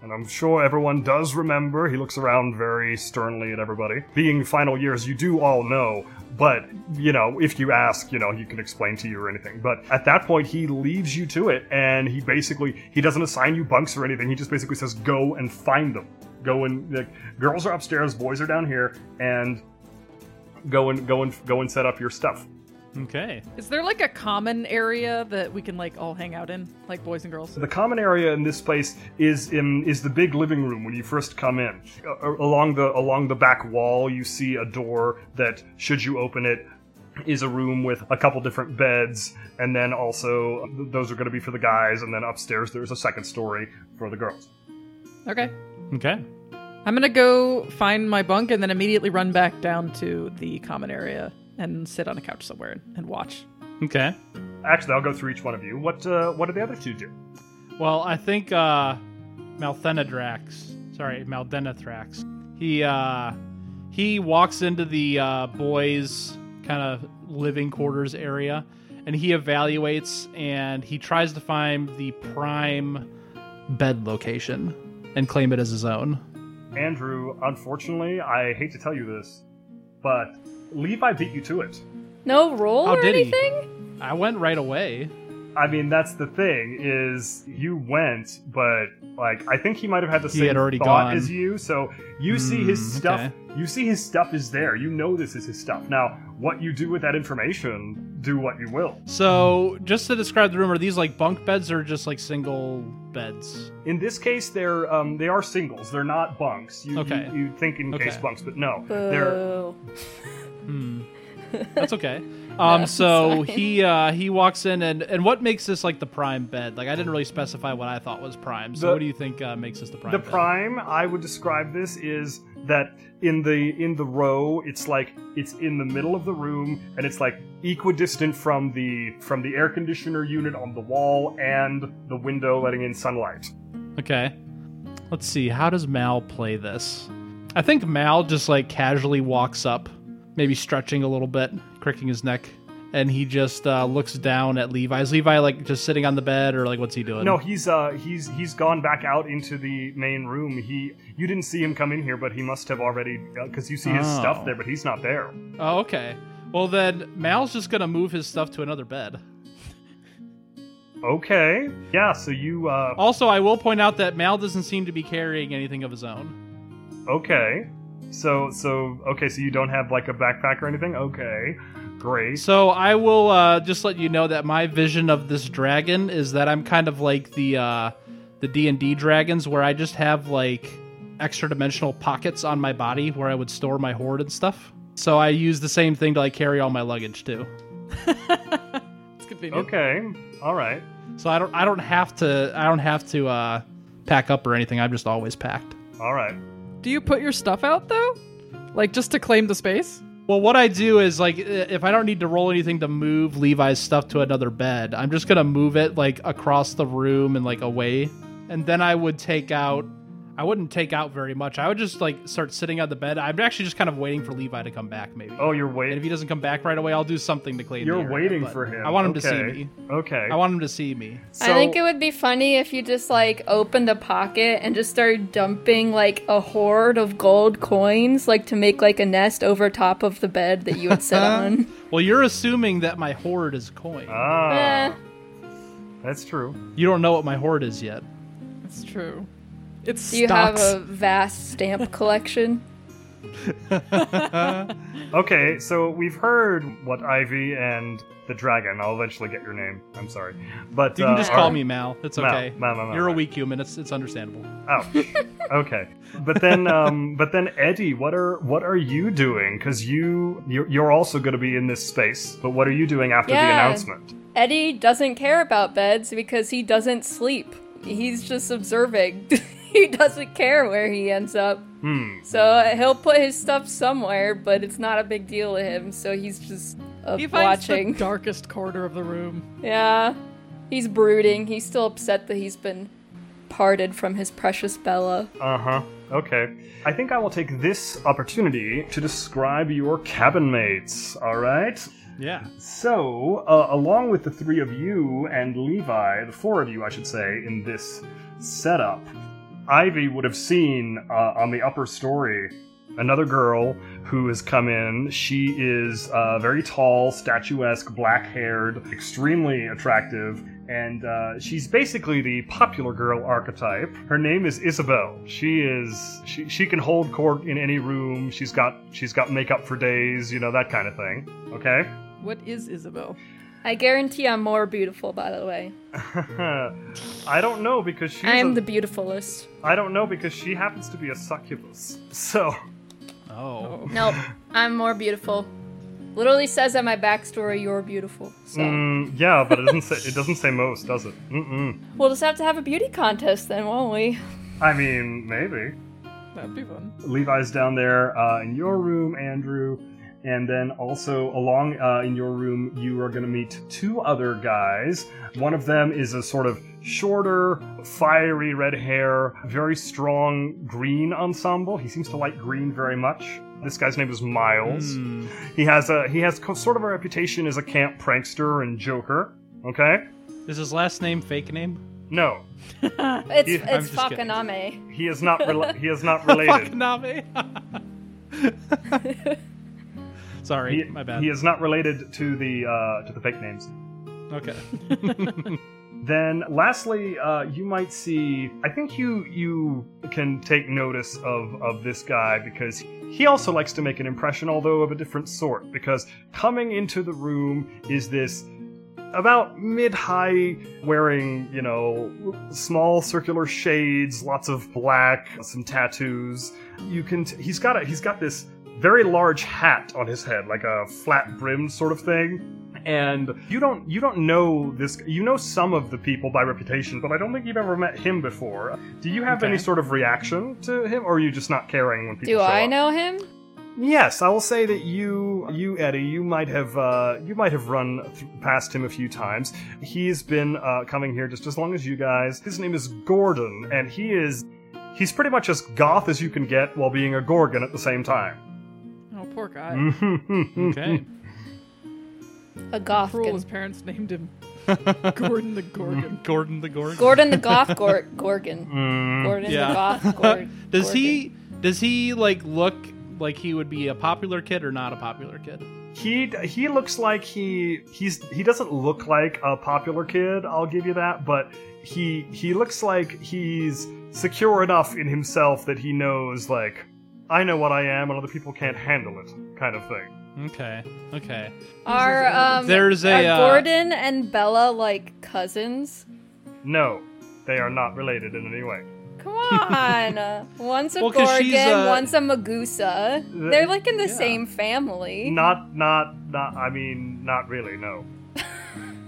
and I'm sure everyone does remember. He looks around very sternly at everybody. Being final years, you do all know, but, you know, if you ask, you know, he can explain to you or anything. But at that point, he leads you to it, and he basically, he doesn't assign you bunks or anything. He just basically says, go and find them. Go and, like, girls are upstairs, boys are down here, and go and go and go and set up your stuff. Okay. Is there like a common area that we can like all hang out in, like boys and girls? The common area in this place is in is the big living room when you first come in. Uh, along the along the back wall, you see a door that, should you open it, is a room with a couple different beds, and then also those are going to be for the guys, and then upstairs there's a second story for the girls. Okay. Okay. I'm gonna go find my bunk and then immediately run back down to the common area and sit on a couch somewhere and, and watch. Okay. Actually, I'll go through each one of you. What uh, what do the other two do? Well, I think uh Malthenadrax, sorry, Maldenathrax. He uh he walks into the uh boys kind of living quarters area and he evaluates and he tries to find the prime bed location and claim it as his own. Andrew, unfortunately, I hate to tell you this, but Levi beat you to it. No roll How or did he? anything? I went right away. I mean, that's the thing is you went, but like I think he might have had the He same had already thought gone. as you. So you see his Hmm, stuff. okay. You see his stuff is there. You know this is his stuff. Now, what you do with that information, do what you will. So, just to describe the room, are these like bunk beds or just like single beds? In this case, they're um, they are singles. They're not bunks. You, Okay. you, you think in case bunks, but no, they're Boo. Hmm. That's okay. Um, No, so he uh, he walks in and and what makes this like the prime bed? Like I didn't really specify what I thought was prime. So The- what do you think uh, makes this the prime? the bed? prime. I would describe this is that in the in the row, it's like it's in the middle of the room, and it's like equidistant from the from the air conditioner unit on the wall and the window letting in sunlight. Okay. Let's see. How does Mal play this? I think Mal just like casually walks up, maybe stretching a little bit, cricking his neck, and he just uh, looks down at Levi. Is Levi like just sitting on the bed, or like what's he doing? No, he's uh he's he's gone back out into the main room. He you didn't see him come in here, but he must have already because you see his Oh. stuff there, but he's not there. Oh, okay. Well then, Mal's just gonna move his stuff to another bed. Okay, yeah. So you uh Also, I will point out that Mal doesn't seem to be carrying anything of his own. okay. So so okay. So you don't have like a backpack or anything. Okay, great. So I will uh, just let you know that my vision of this dragon is that I'm kind of like the uh, the D and D dragons, where I just have like extra dimensional pockets on my body where I would store my hoard and stuff. So I use the same thing to like carry all my luggage too. It's convenient. Okay, all right. So I don't I don't have to I don't have to uh, pack up or anything. I'm just always packed. All right. Do you put your stuff out though? Like just to claim the space? Well, what I do is like if I don't need to roll anything to move Levi's stuff to another bed, I'm just gonna move it like across the room and like away, and then I would take out. I wouldn't take out very much. I would just like start sitting on the bed. I'm actually just kind of waiting for Levi to come back, maybe. Oh, you're waiting. and if he doesn't come back right away, I'll do something to clean. You're the area, waiting for him. I want him to see me. Okay. I want him to see me. So, I think it would be funny if you just like opened a pocket and just started dumping like a hoard of gold coins, like to make like a nest over top of the bed that you would sit on. Well, you're assuming that my hoard is coin. Ah, Eh. that's true. you don't know what my hoard is yet. That's true. It's Do you have a vast stamp collection? Okay, so we've heard what Ivy and the dragon. I'll eventually get your name. I'm sorry, but You can uh, just call are- me Mal. It's Mal, okay. Mal, Mal, Mal, You're a Mal. weak human. It's it's understandable. Oh, okay, but then, um, but then Eddie, what are what are you doing? Because you you're, you're also going to be in this space. But what are you doing after the announcement? Eddie doesn't care about beds because he doesn't sleep. He's just observing. he doesn't care where he ends up. Hmm. So he'll put his stuff somewhere, but it's not a big deal to him. So he's just uh, he finds watching. the darkest corner of the room. Yeah. He's brooding. He's still upset that he's been parted from his precious Bella. Uh huh. Okay. I think I will take this opportunity to describe your cabin mates. All right. Yeah. So, uh, along with the three of you and Levi, the four of you, I should say, in this setup, Ivy would have seen uh, on the upper story another girl who has come in. She is uh, very tall, statuesque, black haired, extremely attractive. And uh, she's basically the popular girl archetype. Her name is Isabel. She is she, she can hold court in any room. She's got she's got makeup for days, you know that kind of thing. Okay. What is Isabel? I guarantee I'm more beautiful, by the way. I don't know because she. I am a- the beautifulest. I don't know because she happens to be a succubus. So Oh. Nope, I'm more beautiful. Literally says at my backstory, you're beautiful. So mm, yeah, but it doesn't say it doesn't say most, does it? Mm-mm. we'll just have to have a beauty contest then, won't we? I mean, maybe. That'd be fun. Levi's down there uh, in your room, Andrew, and then also along uh, in your room, you are going to meet two other guys. One of them is a sort of shorter, fiery red hair, very strong green ensemble. He seems to like green very much. This guy's name is Miles. Hmm. He has a he has co- sort of a reputation as a camp prankster and joker. Okay. Is his last name fake name? No, It's He- it's just kidding. Fakaname. he is not. Rela- he is not related. Wakanabe. Sorry, He, my bad. he is not related to the uh, to the fake names. okay. Then, lastly, uh, you might see. I think you you can take notice of of this guy because he also likes to make an impression, although of a different sort. Because coming into the room is this about mid-high, wearing you know small circular shades, lots of black, some tattoos. You can. T- he's got a. He's got this very large hat on his head, like a flat brimmed sort of thing and you don't you don't know this you know some of the people by reputation but i don't think you've ever met him before do you have Okay. any sort of reaction to him or are you just not caring when people Do I up? know him? yes i will say that you you eddie you might have uh, you might have run th- past him a few times he's been uh, coming here just as long as you guys his name is gordon and he is he's pretty much as goth as you can get while being a gorgon at the same time poor guy. Okay. A goth. Cruel. His parents named him Gordon the Gorgon. Gordon the Gorgon. Gordon the goth gor- gorgon. Mm, Gordon Yeah. the goth gor- Does gorgon. he? Does he like look like he would be a popular kid or not a popular kid? He he looks like he he's he doesn't look like a popular kid. I'll give you that, but he he looks like he's secure enough in himself that he knows like I know what I am and other people can't handle it, kind of thing. Okay. Okay. Are um There's a, are uh, Gordon and Bella like cousins? No, they are not related in any way. Come on. one's a Well, 'cause Gorgon, she's, uh, one's a Medusa. They're like in the Yeah. same family. Not not not. I mean, not really. No.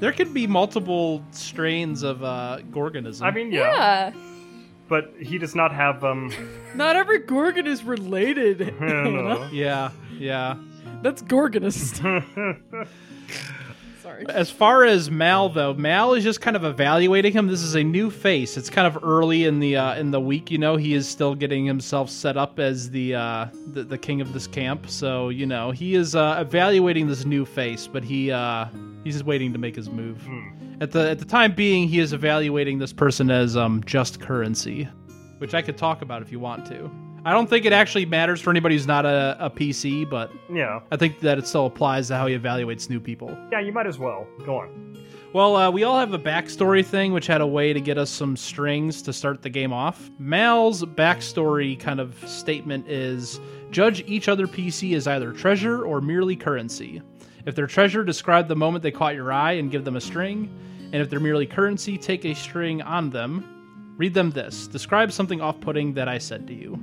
There could be multiple strains of uh, Gorgonism. I mean, yeah, yeah. But he does not have um. Not every Gorgon is related. Hannah. no. yeah, yeah. That's Gorgonist. Sorry. As far as Mal though, Mal is just kind of evaluating him. This is a new face. It's kind of early in the uh, in the week. You know, he is still getting himself set up as the uh, the, the king of this camp. So you know, he is uh, evaluating this new face, but he uh, he's just waiting to make his move. At the at the time being, he is evaluating this person as um, just currency, which I could talk about if you want to. I don't think it actually matters for anybody who's not a, a PC, but yeah, I think that it still applies to how he evaluates new people. yeah. You might as well go on. Well, uh, we all have a backstory thing, which had a way to get us some strings to start the game off. Mal's backstory kind of statement is judge each other PC as either treasure or merely currency. If they're treasure, describe the moment they caught your eye and give them a string. And if they're merely currency, take a string on them. Read them this describe something off putting that I said to you.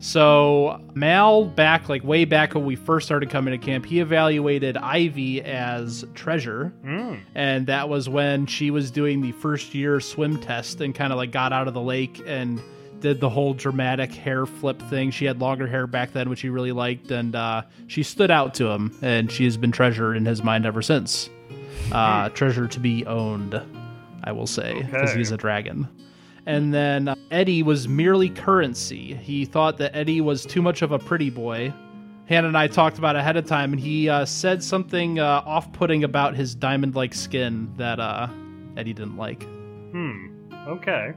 So Mal, back like way back when we first started coming to camp, he evaluated Ivy as treasure, Mm. and that was when she was doing the first year swim test and kind of like got out of the lake and did the whole dramatic hair flip thing. She had longer hair back then, which he really liked, and uh, she stood out to him, and she has been treasure in his mind ever since. Uh, treasure to be owned, I will say, because Okay. he's a dragon. And then uh, Eddie was merely currency. He thought that Eddie was too much of a pretty boy. Hannah and I talked about ahead of time, and he uh, said something uh, off putting about his diamond like skin that uh, Eddie didn't like. Hmm. Okay.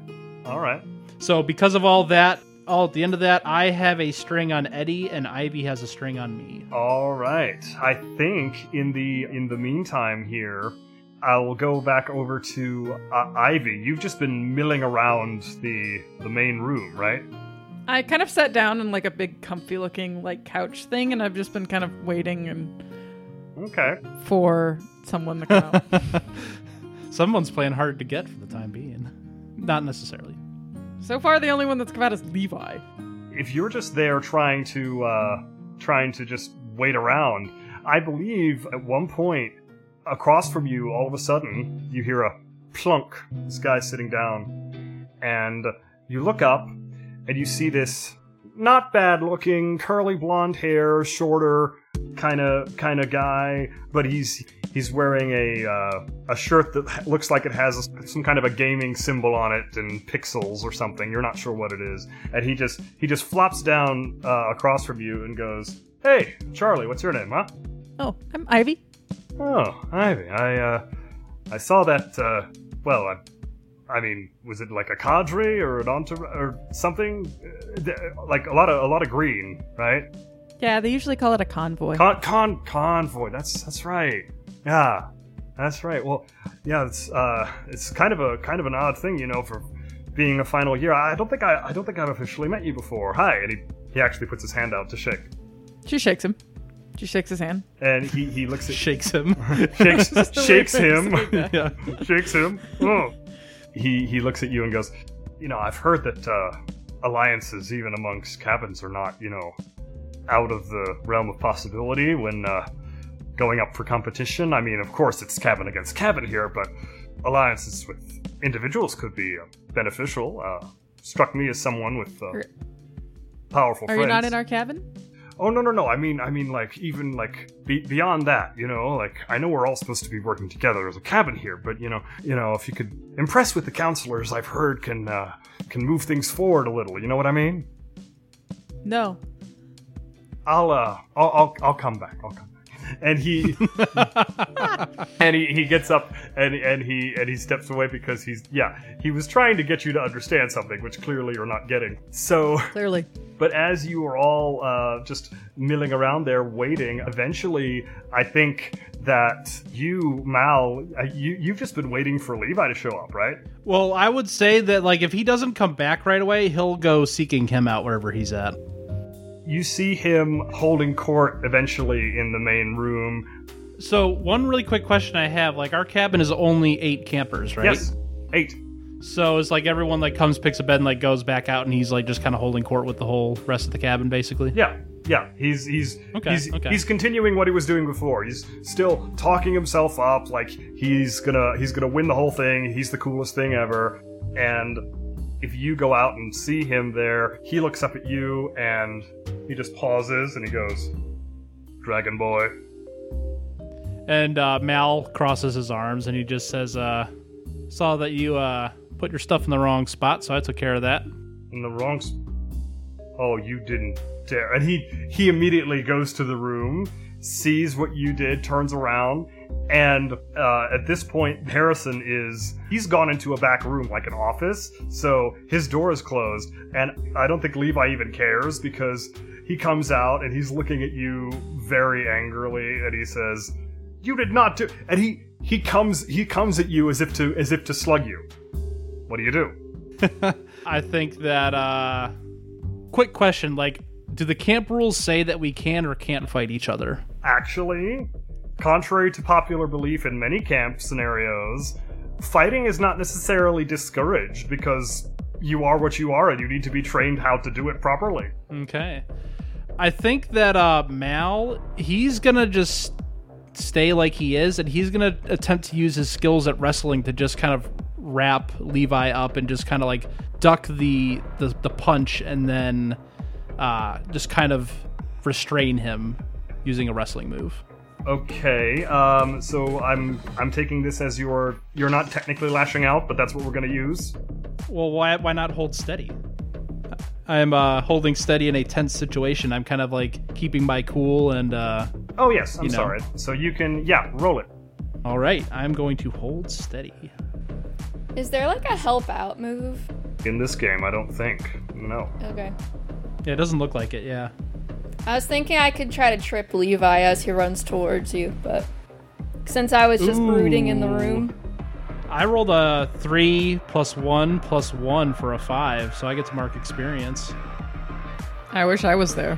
All right. So, because of all that, all at the end of that, I have a string on Eddie, and Ivy has a string on me. All right. I think in the in the meantime here, I will go back over to uh, Ivy. You've just been milling around the the main room, right? I kind of sat down in like a big comfy looking like couch thing and I've just been kind of waiting and Okay. for someone to come out. Someone's playing hard to get for the time being. Not necessarily. so far the only one that's come out is Levi. If you're just there trying to uh, trying to just wait around, I believe at one point across from you, all of a sudden you hear a plunk. This guy's sitting down, and you look up and you see this not bad looking curly blonde hair, shorter kind of kind of guy, but he's he's wearing a uh, a shirt that looks like it has some kind of a gaming symbol on it and pixels or something. You're not sure what it is, and he just he just flops down uh, across from you and goes, "Hey, Charlie, what's your name, huh?" Oh, I'm Ivy. Oh, Ivy, I uh, I saw that. Uh, well, I I mean, was it like a cadre or an entourage or something? Uh, Like a lot of a lot of green, right? Yeah, they usually call it a convoy. Con con convoy. That's that's right. Yeah, that's right. Well, yeah, it's uh, it's kind of a kind of an odd thing, you know, for being a final year. I don't think I I don't think I've officially met you before. Hi, and he he actually puts his hand out to shake, she shakes him. She shakes his hand. and he he looks at Shakes him. shakes shakes him. way to say that. yeah. shakes him. Oh. He he looks at you and goes, you know, I've heard that uh, alliances, even amongst cabins, are not, you know, out of the realm of possibility when uh, going up for competition. I mean, of course, it's cabin against cabin here, but alliances with individuals could be uh, beneficial. Uh, struck me as someone with uh, Are- powerful Are friends. you not in our cabin? Oh no no no! I mean I mean like even like be- beyond that, you know, like I know we're all supposed to be working together as a cabin here, but you know, you know, if you could impress with the counselors, I've heard can uh, can move things forward a little. You know what I mean? No. I'll uh, I'll I'll, I'll come back. I'll come back. And he and he, he gets up and and he and he steps away because he's yeah he was trying to get you to understand something which clearly you're not getting. So Clearly. But as you are all uh, just milling around there waiting, eventually, I think that you, Mal, uh, you, you've just been waiting for Levi to show up, right? Well, I would say that like if he doesn't come back right away, he'll go seeking him out wherever he's at. You see him holding court eventually in the main room. So one really quick question I have, like our cabin is only eight campers, right? Yes, eight. So it's like everyone like comes, picks a bed, and like goes back out, and he's like just kind of holding court with the whole rest of the cabin, basically. Yeah, yeah. He's he's Okay, he's okay. he's continuing what he was doing before. He's still talking himself up like he's gonna he's gonna win the whole thing. He's the coolest thing ever. And if you go out and see him there, he looks up at you and he just pauses and he goes, "Dragon Boy." And uh, Mal crosses his arms and he just says, uh, "Saw that you uh, put your stuff in the wrong spot, so I took care of that." in the wrong. Sp- oh, you didn't dare! And he he immediately goes to the room, sees what you did, turns around, and uh, at this point, Harrison is he's gone into a back room like an office, so his door is closed, and I don't think Levi even cares because he comes out and he's looking at you very angrily, and he says, "You did not do," and he he comes he comes at you as if to as if to slug you. What do you do? I think that. Uh, quick question: like, do the camp rules say that we can or can't fight each other? Actually, contrary to popular belief in many camp scenarios, fighting is not necessarily discouraged because you are what you are and you need to be trained how to do it properly. Okay. I think that uh, Mal, he's gonna just stay like he is, and he's gonna attempt to use his skills at wrestling to just kind of wrap Levi up and just kind of like duck the the, the punch, and then uh, just kind of restrain him using a wrestling move. Okay, um, so I'm I'm taking this as you're you're not technically lashing out, but that's what we're gonna use. Well, why why not hold steady? I'm uh, holding steady in a tense situation. I'm kind of like keeping my cool and uh, Oh yes, I'm You know. sorry. So you can yeah, roll it. all right. I'm going to hold steady. Is there like a help out move? In this game, I don't think. No. Okay. Yeah, it doesn't look like it. Yeah. I was thinking I could try to trip Levi as he runs towards you, but since I was just brooding in the room, I rolled a three plus one plus one for a five, so I get to mark experience. I wish I was there.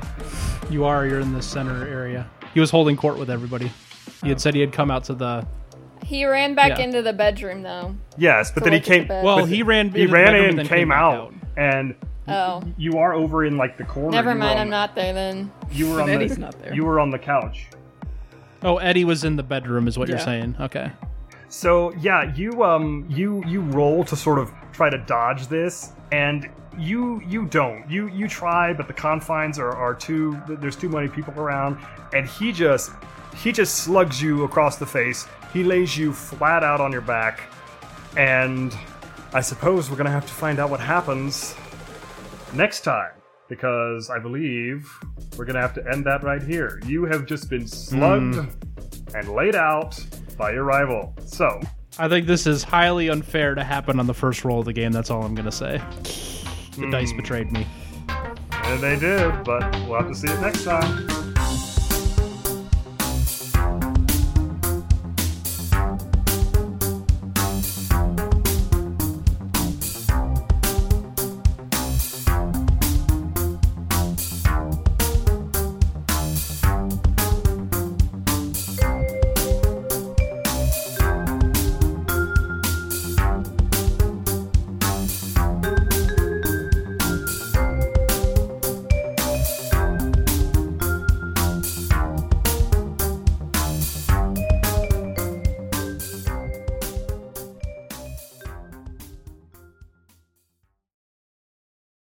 You are, you're in the center area. He was holding court with everybody. He had oh. said he had come out to the. he ran back Yeah. into the bedroom though. Yes, but To then he look at the came bed. Well, But he ran. he into the ran bedroom in, and then came back out, and Oh. you are over in like the corner. Never You were mind, on I'm the- not there then. You were on the, Eddie's not there. You were on the couch. Oh, Eddie was in the bedroom, is what you're Yeah. saying. Okay. So yeah, you um you you roll to sort of try to dodge this, and you you don't. You you try, but the confines are are too. There's too many people around, and he just he just slugs you across the face. He lays you flat out on your back, and I suppose we're gonna have to find out what happens next time because I believe we're gonna have to end that right here. You have just been slugged hmm. and laid out by your rival. So I think this is highly unfair to happen on the first roll of the game. That's all I'm gonna say. The dice hmm. betrayed me. And they did, but we'll have to see it next time.